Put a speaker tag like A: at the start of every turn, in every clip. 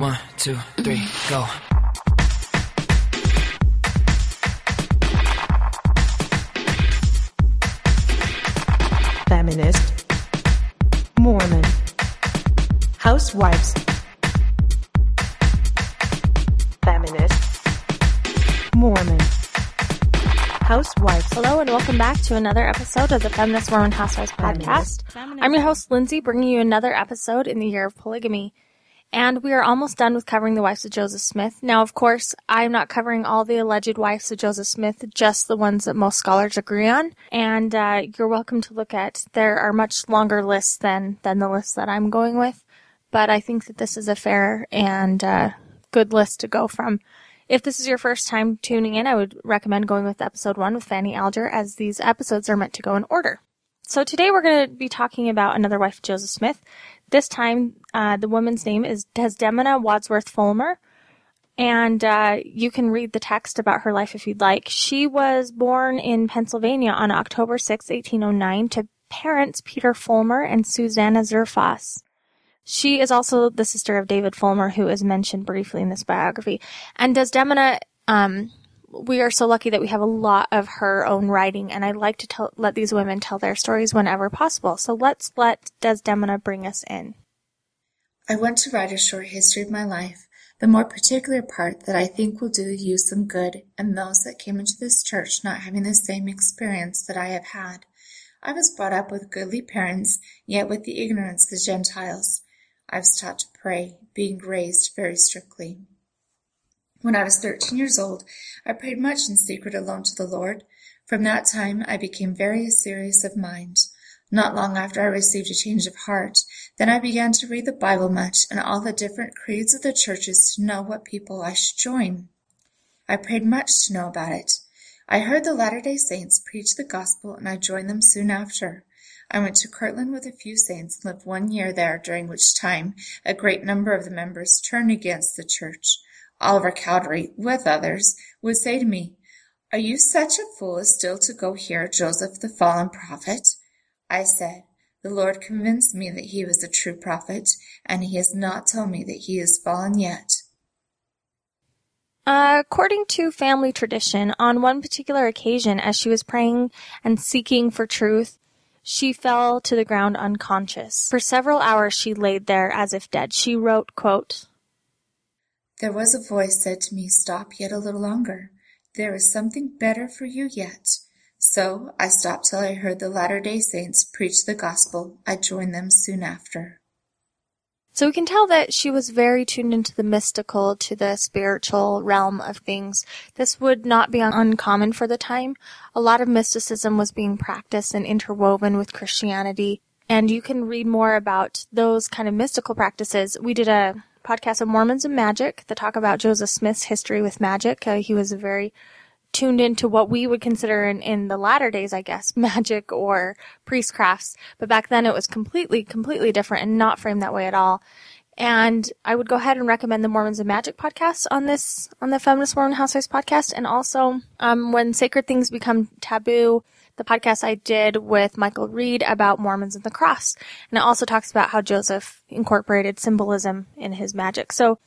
A: One, two, three, go.
B: Feminist, Mormon, Housewives, Feminist, Mormon, Housewives.
C: Hello and welcome back to another episode of the Feminist Mormon Housewives podcast. I'm your host Lindsay, bringing you another episode in the year of polygamy. And we are almost done with covering the wives of Joseph Smith. Now, of course, I'm not covering all the alleged wives of Joseph Smith, just the ones that most scholars agree on. And uh, you're welcome to look at. There are much longer lists than than the list that I'm going with, but I think that this is a fair and uh, good list to go from. If this is your first time tuning in, I would recommend going with episode one with Fanny Alger, as these episodes are meant to go in order. So today we're going to be talking about another wife of Joseph Smith. This time, uh, the woman's name is Desdemona Wadsworth Fulmer. And uh, you can read the text about her life if you'd like. She was born in Pennsylvania on October 6, 1809, to parents Peter Fulmer and Susanna Zerfoss. She is also the sister of David Fulmer, who is mentioned briefly in this biography. And Desdemona, um, we are so lucky that we have a lot of her own writing, and I like to tell, let these women tell their stories whenever possible. So let's let Desdemona bring us in.
D: I want to write a short history of my life, the more particular part that I think will do you some good, and those that came into this church not having the same experience that I have had. I was brought up with goodly parents, yet with the ignorance of the Gentiles. I was taught to pray, being raised very strictly. When I was thirteen years old, I prayed much in secret alone to the Lord. From that time I became very serious of mind. Not long after I received a change of heart, then I began to read the Bible much and all the different creeds of the churches to know what people I should join. I prayed much to know about it. I heard the Latter day Saints preach the gospel and I joined them soon after. I went to Kirtland with a few saints and lived one year there, during which time a great number of the members turned against the church. Oliver Cowdery, with others, would say to me, Are you such a fool as still to go hear Joseph the fallen prophet? I said, The Lord convinced me that he was a true prophet, and he has not told me that he is fallen yet.
C: According to family tradition, on one particular occasion, as she was praying and seeking for truth, she fell to the ground unconscious. For several hours she laid there as if dead. She wrote, quote,
D: There was a voice said to me, Stop yet a little longer. There is something better for you yet. So I stopped till I heard the Latter day Saints preach the gospel. I joined them soon after.
C: So we can tell that she was very tuned into the mystical, to the spiritual realm of things. This would not be uncommon for the time. A lot of mysticism was being practiced and interwoven with Christianity. And you can read more about those kind of mystical practices. We did a podcast of Mormons and Magic that talk about Joseph Smith's history with magic. Uh, he was very tuned into what we would consider in, in the latter days, I guess, magic or priestcrafts. But back then it was completely, completely different and not framed that way at all. And I would go ahead and recommend the Mormons and Magic podcast on this, on the Feminist Mormon Housewives podcast. And also, um, when sacred things become taboo, the podcast I did with Michael Reed about Mormons and the cross. And it also talks about how Joseph incorporated symbolism in his magic. So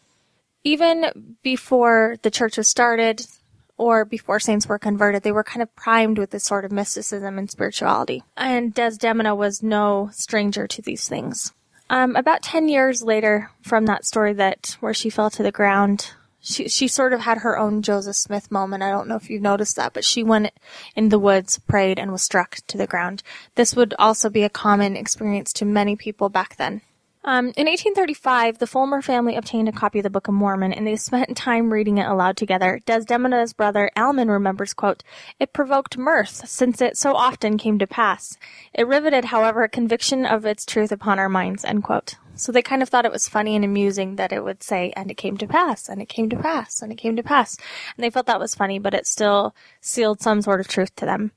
C: even before the church was started, or before saints were converted, they were kind of primed with this sort of mysticism and spirituality. And Desdemona was no stranger to these things. Um, about 10 years later from that story that where she fell to the ground, she, she sort of had her own Joseph Smith moment. I don't know if you've noticed that, but she went in the woods, prayed, and was struck to the ground. This would also be a common experience to many people back then. Um, in 1835, the Fulmer family obtained a copy of the Book of Mormon, and they spent time reading it aloud together. Desdemona's brother Almon remembers, quote, It provoked mirth, since it so often came to pass. It riveted, however, a conviction of its truth upon our minds, end quote. So they kind of thought it was funny and amusing that it would say, and it came to pass, and it came to pass, and it came to pass. And they felt that was funny, but it still sealed some sort of truth to them.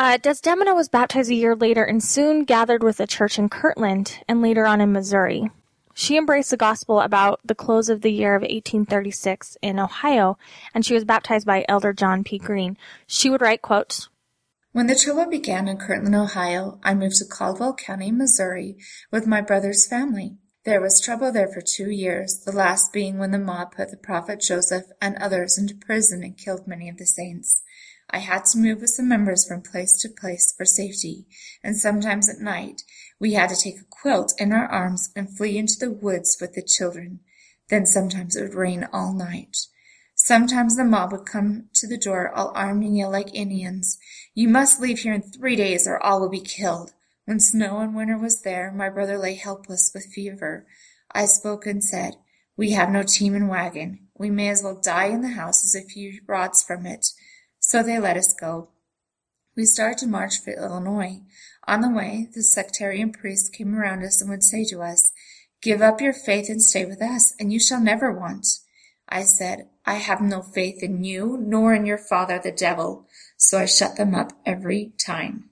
C: Uh, Desdemona was baptized a year later and soon gathered with a church in Kirtland and later on in Missouri. She embraced the gospel about the close of the year of 1836 in Ohio, and she was baptized by Elder John P. Greene. She would write,
D: When the trouble began in Kirtland, Ohio, I moved to Caldwell County, Missouri with my brother's family. There was trouble there for two years, the last being when the mob put the prophet Joseph and others into prison and killed many of the saints. I had to move with some members from place to place for safety, and sometimes at night we had to take a quilt in our arms and flee into the woods with the children. Then sometimes it would rain all night. Sometimes the mob would come to the door all armed and yell like Indians, You must leave here in three days or all will be killed. When snow and winter was there, my brother lay helpless with fever. I spoke and said, We have no team and wagon. We may as well die in the house as a few rods from it. So they let us go. We started to march for Illinois. On the way, the sectarian priests came around us and would say to us, Give up your faith and stay with us, and you shall never want. I said, I have no faith in you, nor in your father the devil. So I shut them up every time.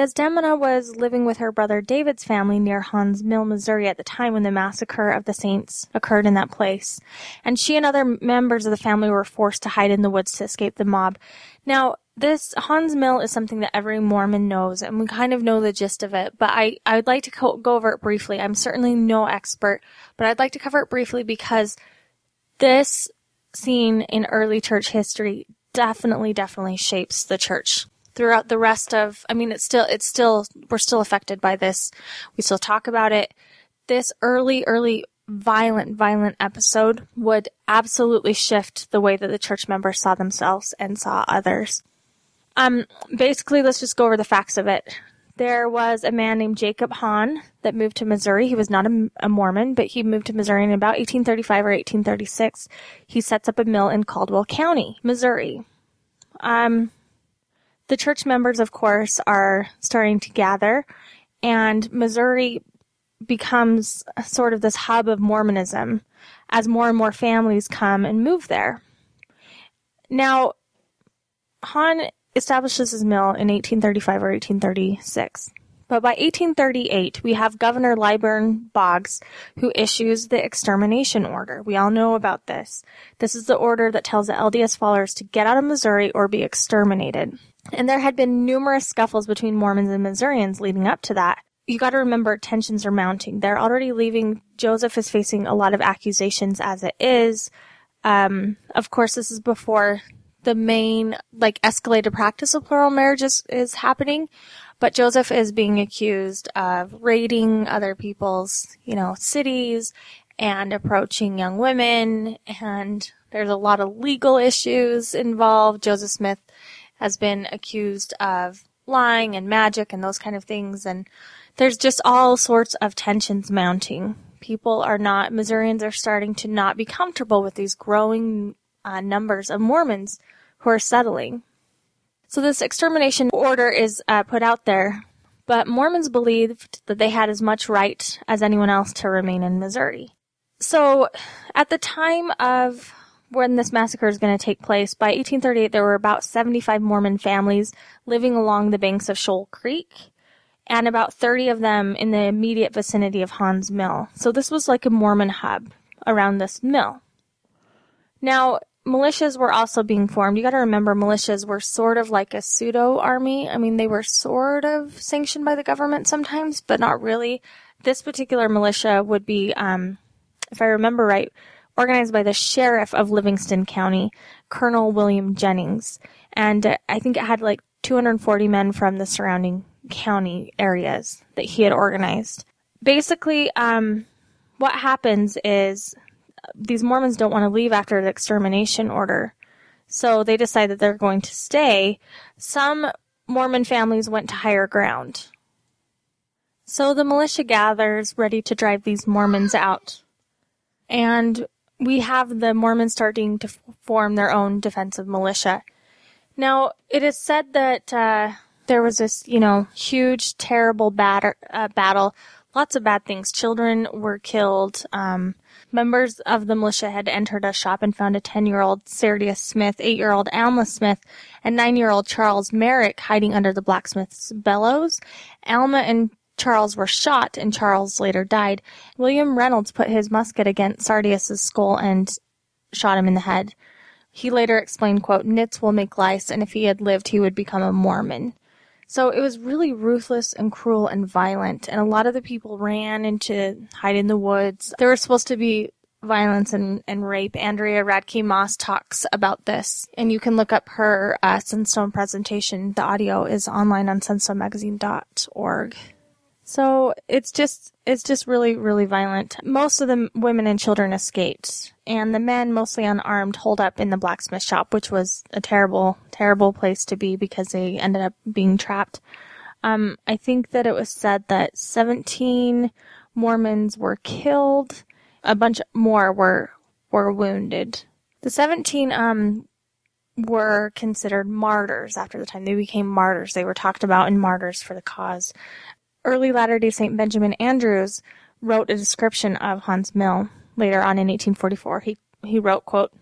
C: Desdemona was living with her brother David's family near Haun's Mill, Missouri at the time when the massacre of the Saints occurred in that place. And she and other members of the family were forced to hide in the woods to escape the mob. Now, this Haun's Mill is something that every Mormon knows, and we kind of know the gist of it, but I, I would like to co- go over it briefly. I'm certainly no expert, but I'd like to cover it briefly because this scene in early church history definitely, definitely shapes the church throughout the rest of, I mean, it's still, it's still, we're still affected by this. We still talk about it. This early, early violent, violent episode would absolutely shift the way that the church members saw themselves and saw others. Um, basically, let's just go over the facts of it. There was a man named Jacob Haun that moved to Missouri. He was not a, a, Mormon, but he moved to Missouri in about 1835 or 1836. He sets up a mill in Caldwell County, Missouri. Um, the church members, of course, are starting to gather, and Missouri becomes sort of this hub of Mormonism as more and more families come and move there. Now, Haun establishes his mill in 1835 or 1836. But by 1838, we have Governor Lilburn Boggs who issues the extermination order. We all know about this. This is the order that tells the LDS followers to get out of Missouri or be exterminated. And there had been numerous scuffles between Mormons and Missourians leading up to that. You got to remember tensions are mounting. They're already leaving. Joseph is facing a lot of accusations as it is. Um, of course, this is before the main, like, escalated practice of plural marriage is, is happening. But Joseph is being accused of raiding other people's, you know, cities and approaching young women. And there's a lot of legal issues involved. Joseph Smith has been accused of lying and magic and those kind of things. And there's just all sorts of tensions mounting. People are not, Missourians are starting to not be comfortable with these growing uh, numbers of Mormons who are settling. So this extermination order is uh, put out there, but Mormons believed that they had as much right as anyone else to remain in Missouri. So at the time of when this massacre is going to take place. By 1838, there were about 75 Mormon families living along the banks of Shoal Creek, and about 30 of them in the immediate vicinity of Haun's Mill. So this was like a Mormon hub around this mill. Now, militias were also being formed. You got to remember, militias were sort of like a pseudo army. I mean, they were sort of sanctioned by the government sometimes, but not really. This particular militia would be, um, if I remember right, organized by the sheriff of Livingston County, Colonel William Jennings. And uh, I think it had like 240 men from the surrounding county areas that he had organized. Basically, um, what happens is these Mormons don't want to leave after the extermination order. So they decide that they're going to stay. Some Mormon families went to higher ground. So the militia gathers ready to drive these Mormons out. And we have the Mormons starting to form their own defensive militia. Now, it is said that uh, there was this, you know, huge, terrible uh, battle. Lots of bad things. Children were killed. Um, members of the militia had entered a shop and found a 10-year-old Sardius Smith, 8-year-old Alma Smith, and 9-year-old Charles Merrick hiding under the blacksmith's bellows. Alma and Charles were shot and Charles later died. William Reynolds put his musket against Sardius's skull and shot him in the head. He later explained, quote, Nits will make lice, and if he had lived, he would become a Mormon. So it was really ruthless and cruel and violent. And a lot of the people ran into hide in the woods. There was supposed to be violence and, and rape. Andrea Radke Moss talks about this, and you can look up her uh, Sunstone presentation. The audio is online on sunstonemagazine.org. So it's just it's just really really violent. Most of the women and children escaped, and the men, mostly unarmed, holed up in the blacksmith shop, which was a terrible terrible place to be because they ended up being trapped. Um, I think that it was said that 17 Mormons were killed a bunch more were were wounded. The 17 um were considered martyrs after the time they became martyrs. They were talked about in martyrs for the cause. Early Latter-day Saint Benjamin Andrews wrote a description of Haun's Mill later on in 1844. He he wrote, quote,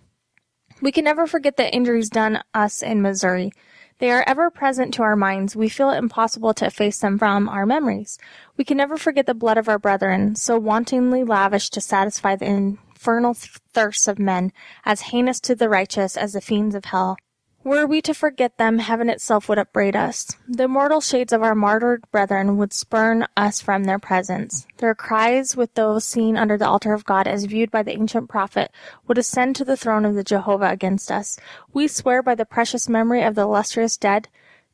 C: "We can never forget the injuries done us in Missouri. They are ever present to our minds. We feel it impossible to efface them from our memories. We can never forget the blood of our brethren, so wantonly lavished to satisfy the infernal thirsts of men, as heinous to the righteous as the fiends of hell. Were we to forget them, heaven itself would upbraid us. The mortal shades of our martyred brethren would spurn us from their presence. Their cries with those seen under the altar of God as viewed by the ancient prophet would ascend to the throne of the Jehovah against us. We swear by the precious memory of the illustrious dead,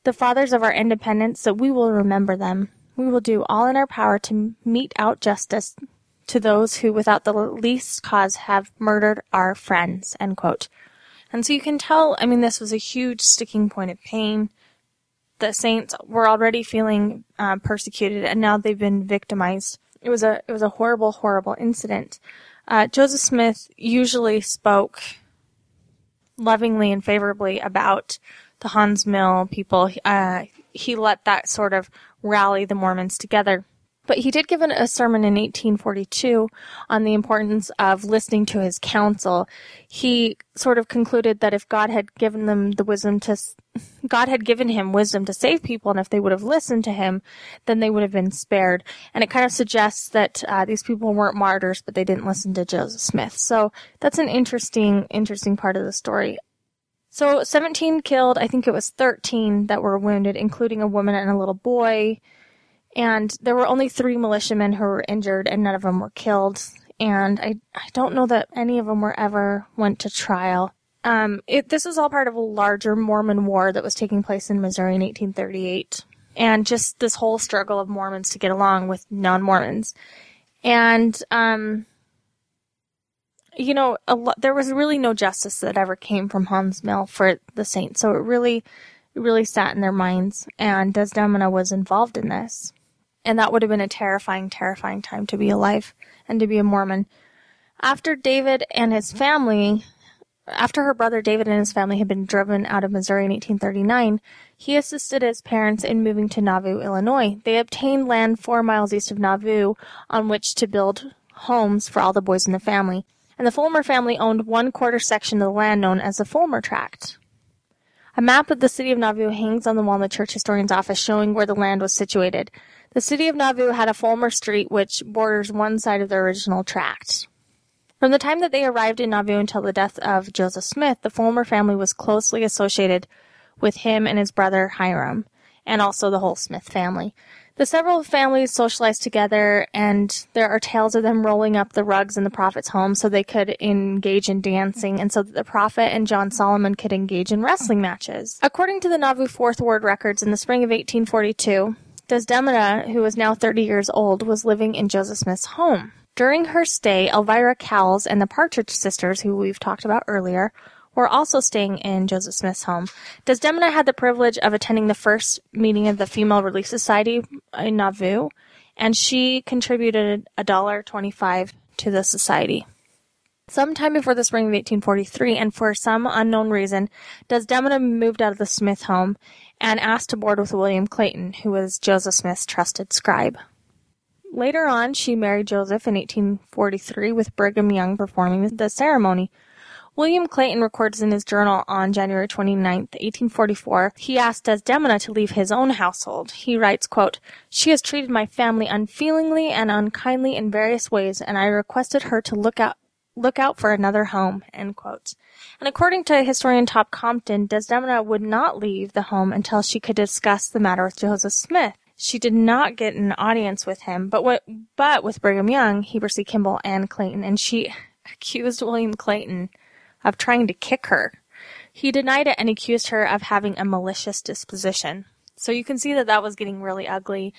C: the fathers of our independence, that we will remember them. We will do all in our power to mete out justice to those who without the least cause have murdered our friends. And so you can tell, I mean, this was a huge sticking point of pain. The saints were already feeling uh, persecuted, and now they've been victimized. It was a it was a horrible, horrible incident. Uh, Joseph Smith usually spoke lovingly and favorably about the Haun's Mill people. Uh, he let that sort of rally the Mormons together. But he did give a sermon in 1842 on the importance of listening to his counsel. He sort of concluded that if God had given them the wisdom to, God had given him wisdom to save people, and if they would have listened to him, then they would have been spared. And it kind of suggests that uh, these people weren't martyrs, but they didn't listen to Joseph Smith. So that's an interesting, interesting part of the story. So 17 killed. I think it was 13 that were wounded, including a woman and a little boy. And there were only three militiamen who were injured, and none of them were killed. And I, I don't know that any of them were ever went to trial. Um, it, this was all part of a larger Mormon war that was taking place in Missouri in 1838, and just this whole struggle of Mormons to get along with non-Mormons. And um, you know, lo- there was really no justice that ever came from Haun's Mill for the saints, so it really, really sat in their minds. And Desdemona was involved in this. And that would have been a terrifying, terrifying time to be alive and to be a Mormon. After David and his family, after her brother David and his family had been driven out of Missouri in 1839, he assisted his parents in moving to Nauvoo, Illinois. They obtained land four miles east of Nauvoo on which to build homes for all the boys in the family. And the Fulmer family owned one quarter section of the land known as the Fulmer Tract. A map of the city of Nauvoo hangs on the wall in the church historian's office showing where the land was situated. The city of Nauvoo had a Fulmer Street which borders one side of the original tract. From the time that they arrived in Nauvoo until the death of Joseph Smith, the Fulmer family was closely associated with him and his brother Hyrum, and also the whole Smith family. The several families socialized together, and there are tales of them rolling up the rugs in the prophet's home so they could engage in dancing, and so that the prophet and John Solomon could engage in wrestling matches. According to the Nauvoo Fourth Ward records, in the spring of 1842, Desdemona, who was now 30 years old, was living in Joseph Smith's home. During her stay, Elvira Cowles and the Partridge sisters, who we've talked about earlier, were also staying in Joseph Smith's home. Desdemona had the privilege of attending the first meeting of the Female Relief Society in Nauvoo, and she contributed a dollar twenty-five to the society. Sometime before the spring of 1843, and for some unknown reason, Desdemona moved out of the Smith home and asked to board with William Clayton, who was Joseph Smith's trusted scribe. Later on, she married Joseph in 1843 with Brigham Young performing the ceremony. William Clayton records in his journal on January 29, 1844, he asked Desdemona to leave his own household. He writes, quote, She has treated my family unfeelingly and unkindly in various ways, and I requested her to look out look out for another home, end quote. And according to historian Todd Compton, Desdemona would not leave the home until she could discuss the matter with Joseph Smith. She did not get an audience with him, but what, but with Brigham Young, Heber C. Kimball, and Clayton, and she accused William Clayton of trying to kick her. He denied it and accused her of having a malicious disposition. So you can see that that was getting really ugly.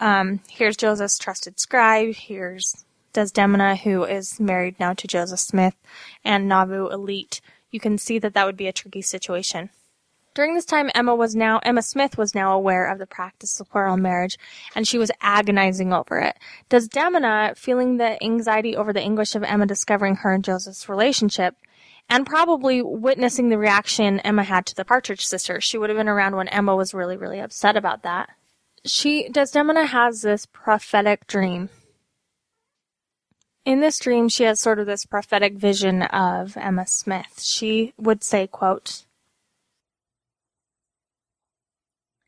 C: Um, here's Joseph's trusted scribe. Here's Desdemona, who is married now to Joseph Smith, and Nauvoo elite. You can see that that would be a tricky situation. During this time, Emma was now Emma Smith was now aware of the practice of plural marriage, and she was agonizing over it. Desdemona, feeling the anxiety over the anguish of Emma discovering her and Joseph's relationship, and probably witnessing the reaction Emma had to the Partridge sisters, she would have been around when Emma was really, really upset about that. She Desdemona has this prophetic dream. In this dream, she has sort of this prophetic vision of Emma Smith. She would say, quote,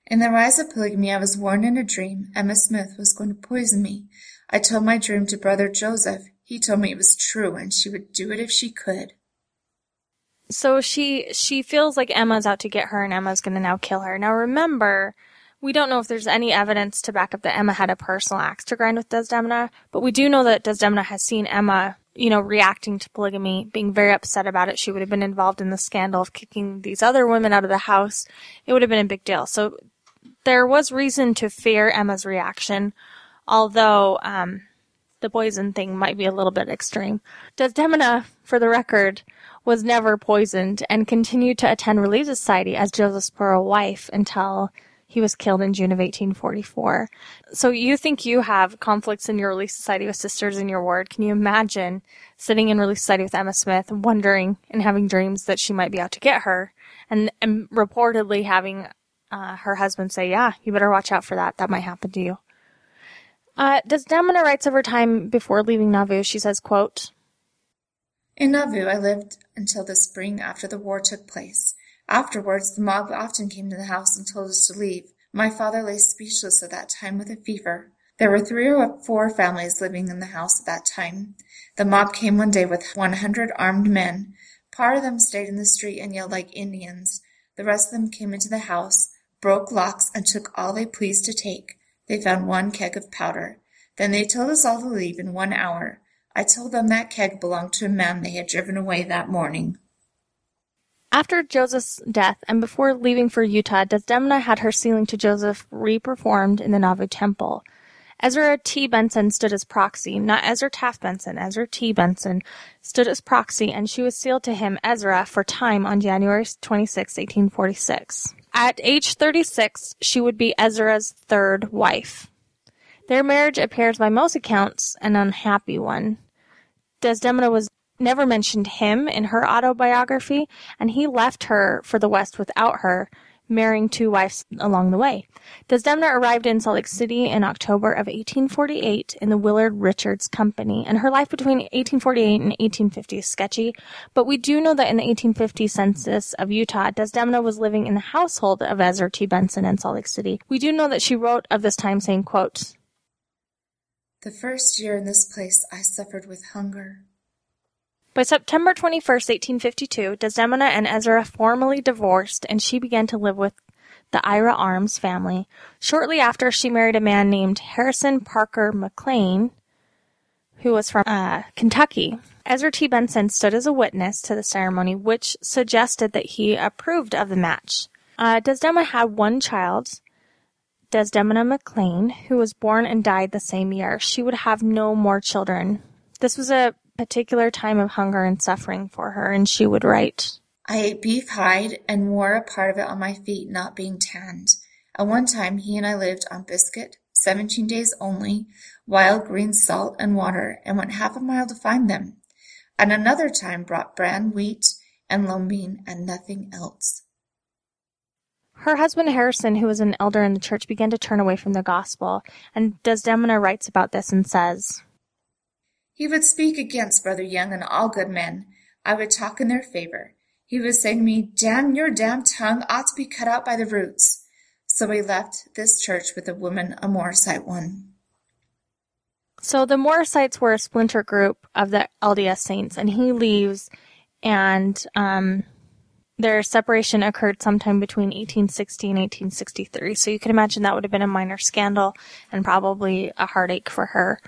D: In the rise of polygamy, I was warned in a dream Emma Smith was going to poison me. I told my dream to brother Joseph. He told me it was true and she would do it if she could.
C: So she she feels like Emma's out to get her and Emma's going to now kill her. Now remember, we don't know if there's any evidence to back up that Emma had a personal axe to grind with Desdemona, but we do know that Desdemona has seen Emma, you know, reacting to polygamy, being very upset about it. She would have been involved in the scandal of kicking these other women out of the house. It would have been a big deal. So there was reason to fear Emma's reaction, although um, the poison thing might be a little bit extreme. Desdemona, for the record, was never poisoned and continued to attend Relief Society as Joseph's plural wife until he was killed in June of 1844. So you think you have conflicts in your Relief Society with sisters in your ward. Can you imagine sitting in Relief Society with Emma Smith, wondering and having dreams that she might be out to get her, and, and reportedly having uh, her husband say, "Yeah, you better watch out for that. That might happen to you." Uh, Desdemona writes of her time before leaving Nauvoo. She says, "quote
D: In Nauvoo, I lived until the spring after the war took place. Afterwards, the mob often came to the house and told us to leave. My father lay speechless at that time with a fever. There were three or four families living in the house at that time. The mob came one day with one hundred armed men. Part of them stayed in the street and yelled like Indians. The rest of them came into the house broke locks and took all they pleased to take. They found one keg of powder. Then they told us all to leave in one hour. I told them that keg belonged to a man they had driven away that morning.
C: After Joseph's death and before leaving for Utah, Desdemona had her sealing to Joseph reperformed in the Nauvoo Temple. Ezra T. Benson stood as proxy, not Ezra Taft Benson, Ezra T. Benson stood as proxy, and she was sealed to him, Ezra, for time on January 26, 1846. At age 36, she would be Ezra's third wife. Their marriage appears by most accounts an unhappy one. Desdemona was never mentioned him in her autobiography, and he left her for the West without her, marrying two wives along the way. Desdemona arrived in Salt Lake City in October of 1848 in the Willard Richards Company, and her life between 1848 and 1850 is sketchy, but we do know that in the 1850 census of Utah, Desdemona was living in the household of Ezra T. Benson in Salt Lake City. We do know that she wrote of this time saying, quote,
D: The first year in this place I suffered with hunger.
C: By September 21, 1852, Desdemona and Ezra formally divorced and she began to live with the Ira Arms family. Shortly after, she married a man named Harrison Parker McLean, who was from uh, Kentucky. Ezra T. Benson stood as a witness to the ceremony, which suggested that he approved of the match. Uh, Desdemona had one child, Desdemona McLean, who was born and died the same year. She would have no more children. This was a particular time of hunger and suffering for her, and she would write,
D: I ate beef hide and wore a part of it on my feet, not being tanned. At one time he and I lived on biscuit, seventeen days only, wild green salt and water, and went half a mile to find them. At another time brought bran wheat and loam and nothing else.
C: Her husband Harrison, who was an elder in the church, began to turn away from the gospel, and Desdemona writes about this and says,
D: he would speak against Brother Young and all good men. I would talk in their favor. He would say to me, Damn your damn tongue ought to be cut out by the roots. So we left this church with a woman, a Morrisite one.
C: So the Morrisites were a splinter group of the LDS saints, and he leaves, and um, their separation occurred sometime between 1860 and 1863. So you can imagine that would have been a minor scandal and probably a heartache for her.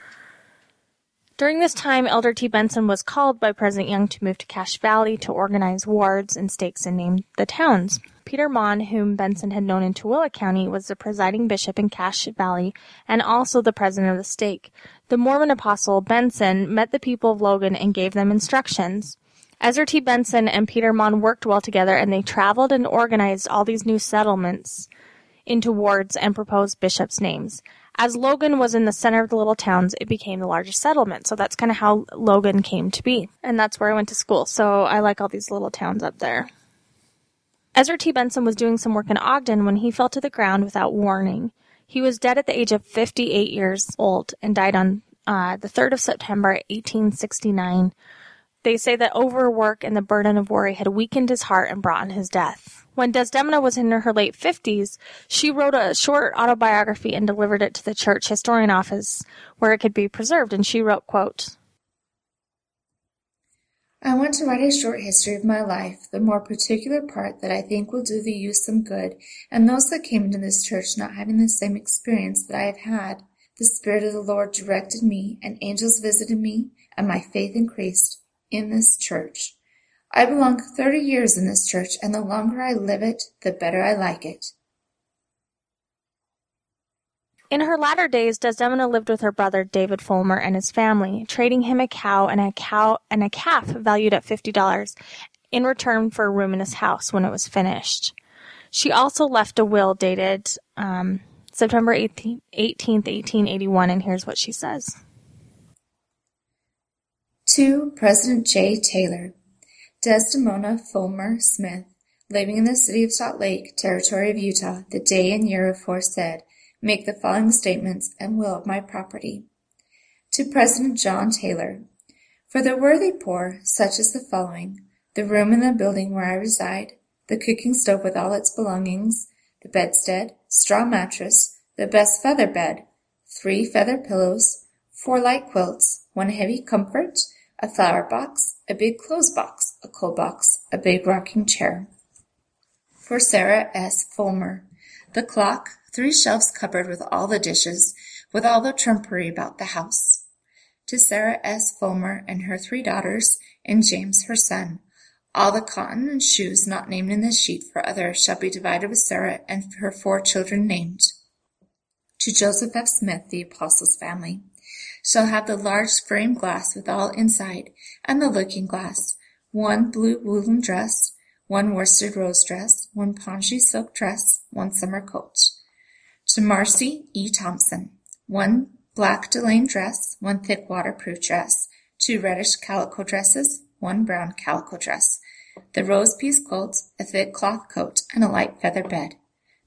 C: During this time, Elder T. Benson was called by President Young to move to Cache Valley to organize wards and stakes and name the towns. Peter Maughan, whom Benson had known in Tooele County, was the presiding bishop in Cache Valley and also the president of the stake. The Mormon apostle, Benson, met the people of Logan and gave them instructions. Ezra T. Benson and Peter Maughan worked well together and they traveled and organized all these new settlements into wards and proposed bishops' names. As Logan was in the center of the little towns, it became the largest settlement. So that's kind of how Logan came to be. And that's where I went to school. So I like all these little towns up there. Ezra T. Benson was doing some work in Ogden when he fell to the ground without warning. He was dead at the age of 58 years old and died on uh, the 3rd of September, 1869. They say that overwork and the burden of worry had weakened his heart and brought on his death. When Desdemona was in her late 50s, she wrote a short autobiography and delivered it to the church historian office where it could be preserved, and she wrote, quote,
D: I want to write a short history of my life, the more particular part that I think will do the youth some good, and those that came into this church not having the same experience that I have had. The Spirit of the Lord directed me, and angels visited me, and my faith increased in this church. I belong thirty years in this church, and the longer I live it, the better I like it.
C: In her latter days, Desdemona lived with her brother David Fulmer and his family, trading him a cow and a cow and a calf valued at fifty dollars in return for a room in his house when it was finished. She also left a will dated um, September 18th, 1881, and here's what she says.
D: To President J. Taylor, Desdemona Fulmer Smith, living in the city of Salt Lake, territory of Utah, the day and year aforesaid, make the following statements and will of my property. To President John Taylor, for the worthy poor, such as the following, the room in the building where I reside, the cooking stove with all its belongings, the bedstead, straw mattress, the best feather bed, three feather pillows, four light quilts, one heavy comfort, a flower box, a big clothes box, a coal box, a big rocking chair. For Sarah S. Fulmer, the clock, three shelves covered with all the dishes, with all the trumpery about the house. To Sarah S. Fulmer and her three daughters, and James her son, all the cotton and shoes not named in this sheet for others shall be divided with Sarah and her four children named. To Joseph F. Smith, the apostle's family, shall have the large frame glass with all inside, and the looking glass, one blue woolen dress, one worsted rose dress, one pongee silk dress, one summer coat. To Marcy E. Thompson, one black delaine dress, one thick waterproof dress, two reddish calico dresses, one brown calico dress, the rose piece quilt, a thick cloth coat, and a light feather bed.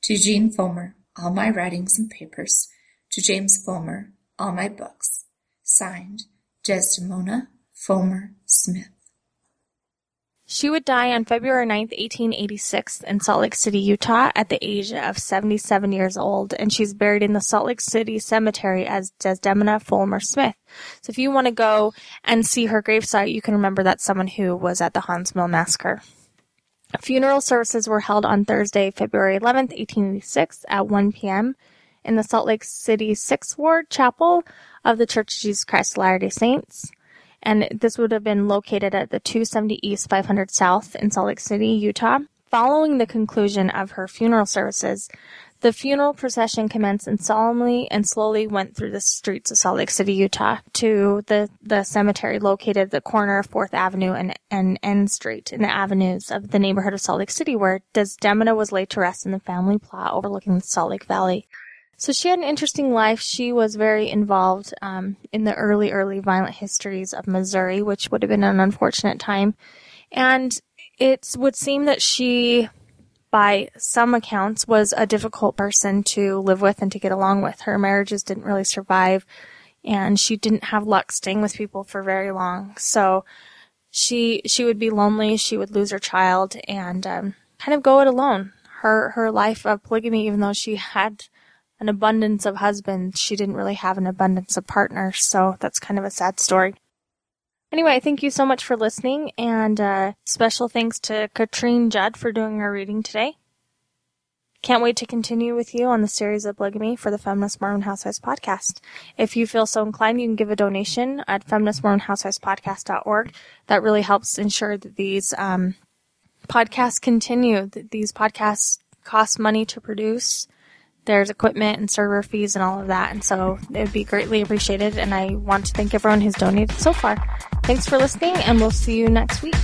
D: To Jean Fulmer, all my writings and papers. To James Fulmer, all my books. Signed, Desdemona Fulmer Smith.
C: She would die on February 9, 1886 in Salt Lake City, Utah at the age of 77 years old, and she's buried in the Salt Lake City Cemetery as Desdemona Fulmer Smith. So if you want to go and see her gravesite, you can remember that's someone who was at the Haun's Mill Massacre. Funeral services were held on Thursday, February 11th, 1886 at 1 p.m. in the Salt Lake City 6th Ward Chapel of the Church of Jesus Christ of Latter-day Saints and this would have been located at the 270 East 500 South in Salt Lake City, Utah. Following the conclusion of her funeral services, the funeral procession commenced and solemnly and slowly went through the streets of Salt Lake City, Utah, to the, the cemetery located at the corner of Fourth Avenue and, and N Street in the avenues of the neighborhood of Salt Lake City, where Desdemona was laid to rest in the family plot overlooking the Salt Lake Valley. So she had an interesting life. She was very involved um, in the early, early violent histories of Missouri, which would have been an unfortunate time. And it would seem that she, by some accounts, was a difficult person to live with and to get along with. Her marriages didn't really survive, and she didn't have luck staying with people for very long. So she she would be lonely. She would lose her child and um, kind of go it alone. Her her life of polygamy, even though she had an abundance of husbands, she didn't really have an abundance of partners. So that's kind of a sad story. Anyway, thank you so much for listening, and uh, special thanks to Katrine Judd for doing our reading today. Can't wait to continue with you on the series of polygamy for the Feminist Mormon Housewives podcast. If you feel so inclined, you can give a donation at feministmormonhousewivespodcast.org. That really helps ensure that these um, podcasts continue. That these podcasts cost money to produce. There's equipment and server fees and all of that, and so it would be greatly appreciated. And I want to thank everyone who's donated so far. Thanks for listening, and we'll see you next week.